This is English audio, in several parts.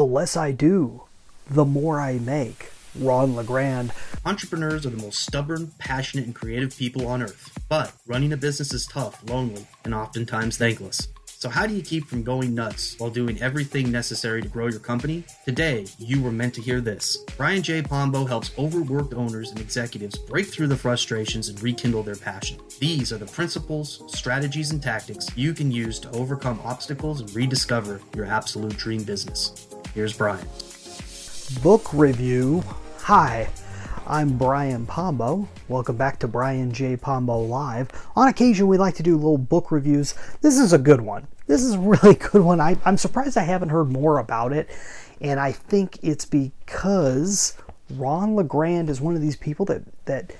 The less I do, the more I make. Ron LeGrand. Entrepreneurs are the most stubborn, passionate, and creative people on earth. But running a business is tough, lonely, and oftentimes thankless. So, how do you keep from going nuts while doing everything necessary to grow your company? Today, you were meant to hear this. Brian J. Pombo helps overworked owners and executives break through the frustrations and rekindle their passion. These are the principles, strategies, and tactics you can use to overcome obstacles and rediscover your absolute dream business. Here's Brian. Book review. Hi, I'm Brian Pombo. Welcome back to Brian J. Pombo Live. On occasion, we like to do little book reviews. This is a good one. This is a really good one. I, I'm surprised I haven't heard more about it. And I think it's because Ron LeGrand is one of these people that, that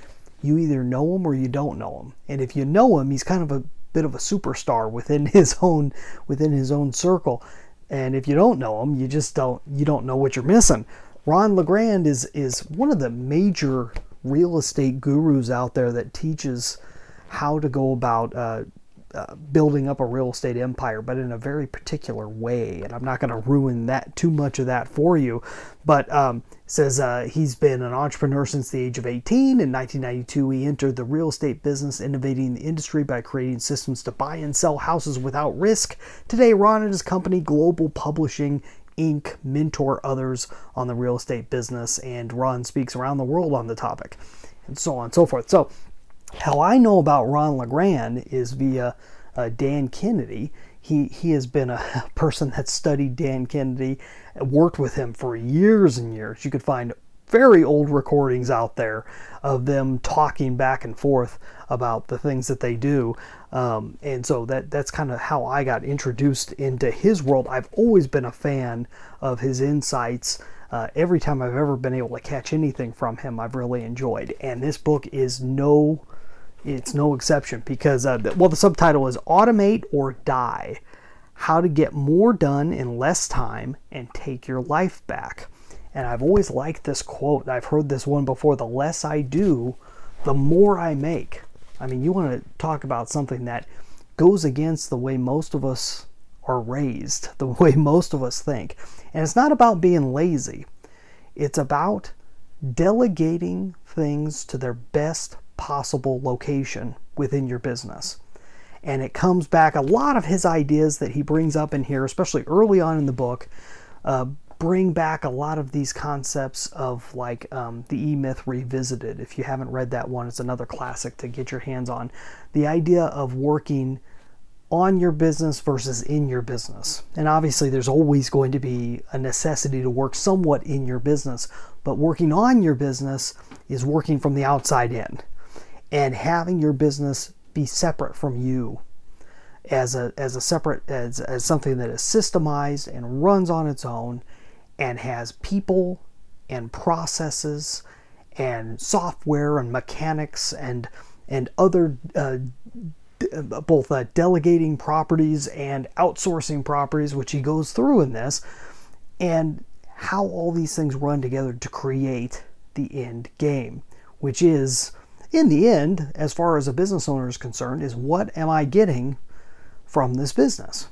you either know him or you don't know him. And if you know him, he's kind of a bit of a superstar within his own within his own circle. And if you don't know him, you just don't you don't know what you're missing. Ron LeGrand is is one of the major real estate gurus out there that teaches how to go about uh, uh, building up a real estate empire, but in a very particular way. And I'm not going to ruin that too much of that for you. But um, says uh, he's been an entrepreneur since the age of 18. In 1992, he entered the real estate business, innovating the industry by creating systems to buy and sell houses without risk. Today, Ron and his company, Global Publishing, Inc., mentor others on the real estate business, and Ron speaks around the world on the topic, and so on and so forth. So, how I know about Ron LeGrand is via uh, Dan Kennedy. He, he has been a person that studied Dan Kennedy, worked with him for years and years. You could find very old recordings out there of them talking back and forth about the things that they do. Um, and so that that's kind of how I got introduced into his world. I've always been a fan of his insights. Uh, every time I've ever been able to catch anything from him, I've really enjoyed. And this book is no, it's no exception because uh, well, the subtitle is "Automate or Die: How to Get More Done in Less Time and Take Your Life Back." And I've always liked this quote. I've heard this one before the less I do, the more I make. I mean, you want to talk about something that goes against the way most of us are raised, the way most of us think. And it's not about being lazy, it's about delegating things to their best possible location within your business. And it comes back a lot of his ideas that he brings up in here, especially early on in the book, uh, bring back a lot of these concepts of like um, the E Myth Revisited. If you haven't read that one, it's another classic to get your hands on. The idea of working on your business versus in your business. And obviously, there's always going to be a necessity to work somewhat in your business, but working on your business is working from the outside in and having your business be separate from you as a as a separate as, as something that is systemized and runs on its own and has people and processes and software and mechanics and and other uh, both uh, delegating properties and outsourcing properties, which he goes through in this, and how all these things run together to create the end game, which is, in the end, as far as a business owner is concerned, is what am I getting from this business?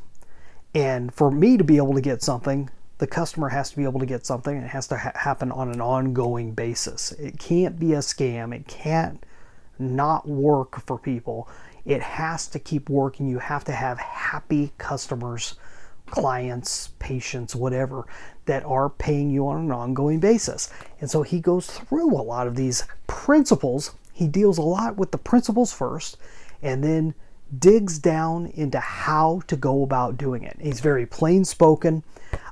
And for me to be able to get something, the customer has to be able to get something and it has to ha- happen on an ongoing basis. It can't be a scam. It can't not work for people. It has to keep working. You have to have happy customers, clients, patients, whatever, that are paying you on an ongoing basis. And so he goes through a lot of these principles. He deals a lot with the principles first and then digs down into how to go about doing it. He's very plain spoken.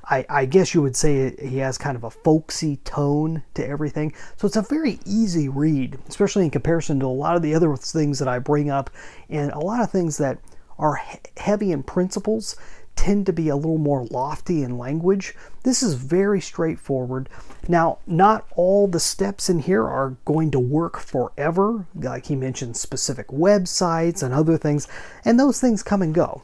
I, I, guess you would say he has kind of a folksy tone to everything. So it's a very easy read, especially in comparison to a lot of the other things that I bring up. And a lot of things that are he- heavy in principles tend to be a little more lofty in language. This is very straightforward. Now, not all the steps in here are going to work forever. Like he mentioned, specific websites and other things, and those things come and go.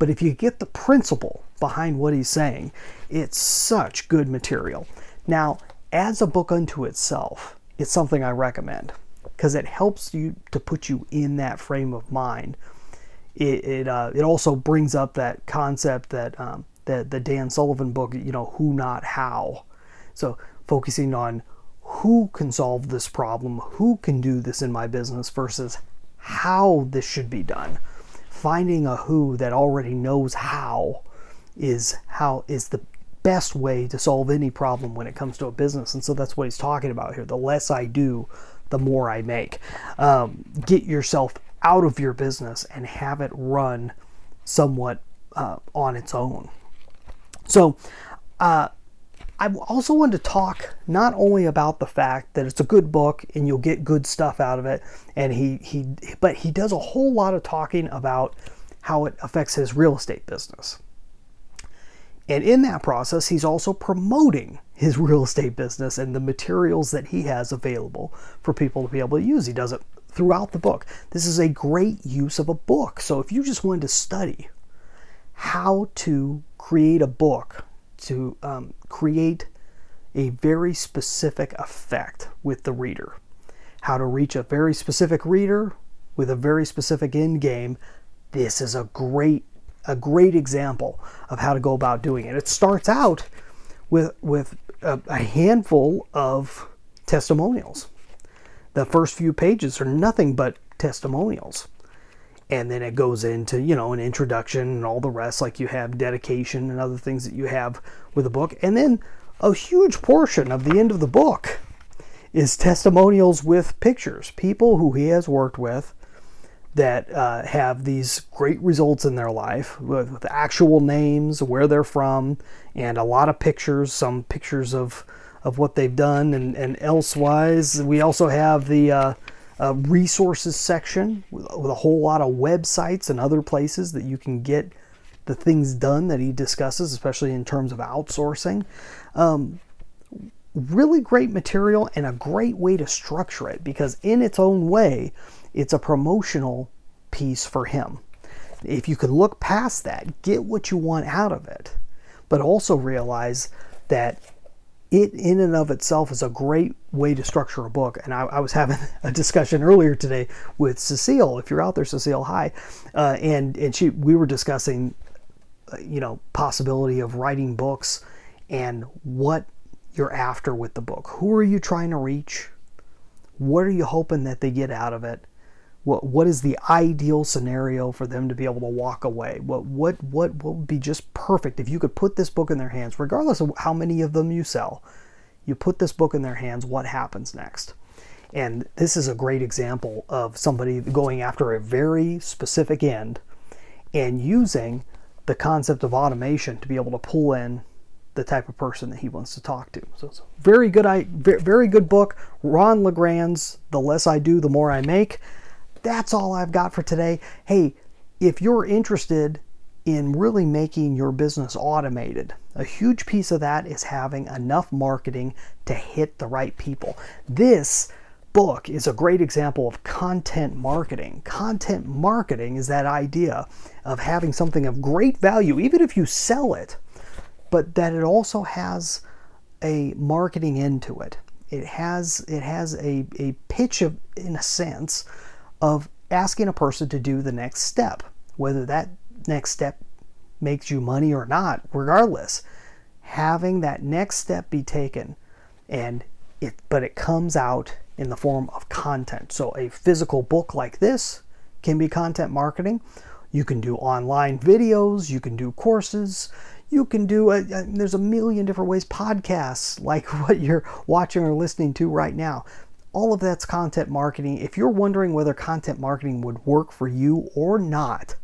But if you get the principle behind what he's saying, it's such good material. Now, as a book unto itself, it's something I recommend because it helps you to put you in that frame of mind. It, it, uh, it also brings up that concept that um, the the Dan Sullivan book, you know, who not how. So focusing on who can solve this problem, who can do this in my business versus how this should be done. Finding a who that already knows how is how is the best way to solve any problem when it comes to a business. And so that's what he's talking about here. The less I do, the more I make. Um, get yourself out of your business and have it run somewhat uh, on its own. So, uh, I also wanted to talk not only about the fact that it's a good book and you'll get good stuff out of it, and he he, but he does a whole lot of talking about how it affects his real estate business. And in that process, he's also promoting his real estate business and the materials that he has available for people to be able to use. He does it throughout the book. This is a great use of a book. So if you just wanted to study how to create a book, to um, create a very specific effect with the reader, how to reach a very specific reader with a very specific end game, this is a great a great example of how to go about doing it. It starts out with with a, a handful of testimonials. The first few pages are nothing but testimonials. And then it goes into, you know, an introduction and all the rest, like you have dedication and other things that you have with the book. And then a huge portion of the end of the book is testimonials with pictures, people who he has worked with that uh, have these great results in their life with, with, actual names, where they're from, and a lot of pictures, some pictures of, of what they've done and, and elsewise. We also have the uh, uh, resources section with, with, a whole lot of websites and other places that you can get the things done that he discusses, especially in terms of outsourcing. Um, really great material and a great way to structure it because, in its own way, it's a promotional piece for him. If you can look past that, get what you want out of it, but also realize that it in and of itself is a great way to structure a book. And I, I was having a discussion earlier today with Cecile. If you're out there, Cecile, hi. Uh, and and she we were discussing, uh, you know, possibility of writing books and what you're after with the book. Who are you trying to reach? What are you hoping that they get out of it? What what is the ideal scenario for them to be able to walk away? What what what, what would be just perfect if you could put this book in their hands, regardless of how many of them you sell. You put this book in their hands, what happens next? And this is a great example of somebody going after a very specific end and using the concept of automation to be able to pull in the type of person that he wants to talk to. So it's a very good, very good book. Ron LeGrand's "The Less I Do, the More I Make." That's all I've got for today. Hey, if you're interested in really making your business automated, a huge piece of that is having enough marketing to hit the right people. This book is a great example of content marketing. Content marketing is that idea of having something of great value, even if you sell it, but that it also has a marketing end to it. It has it has a, a pitch of in a sense of asking a person to do the next step, whether that next step makes you money or not, regardless. Having that next step be taken and it but it comes out in the form of content. So a physical book like this can be content marketing. You can do online videos, you can do courses, you can do a, a, there's a million different ways podcasts like what you're watching or listening to right now all of that's content marketing. If you're wondering whether content marketing would work for you or not,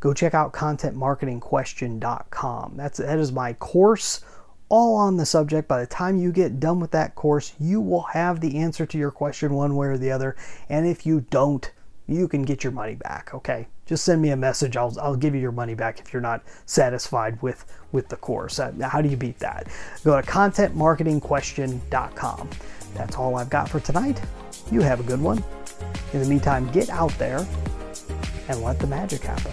go check out contentmarketingquestion.com. That's that is my course all on the subject. By the time you get done with that course, you will have the answer to your question one way or the other. And if you don't, you can get your money back, okay? Just send me a message. I'll, I'll give you your money back if you're not satisfied with, with the course. How do you beat that? Go to contentmarketingquestion.com. That's all I've got for tonight. You have a good one. In the meantime, get out there and let the magic happen.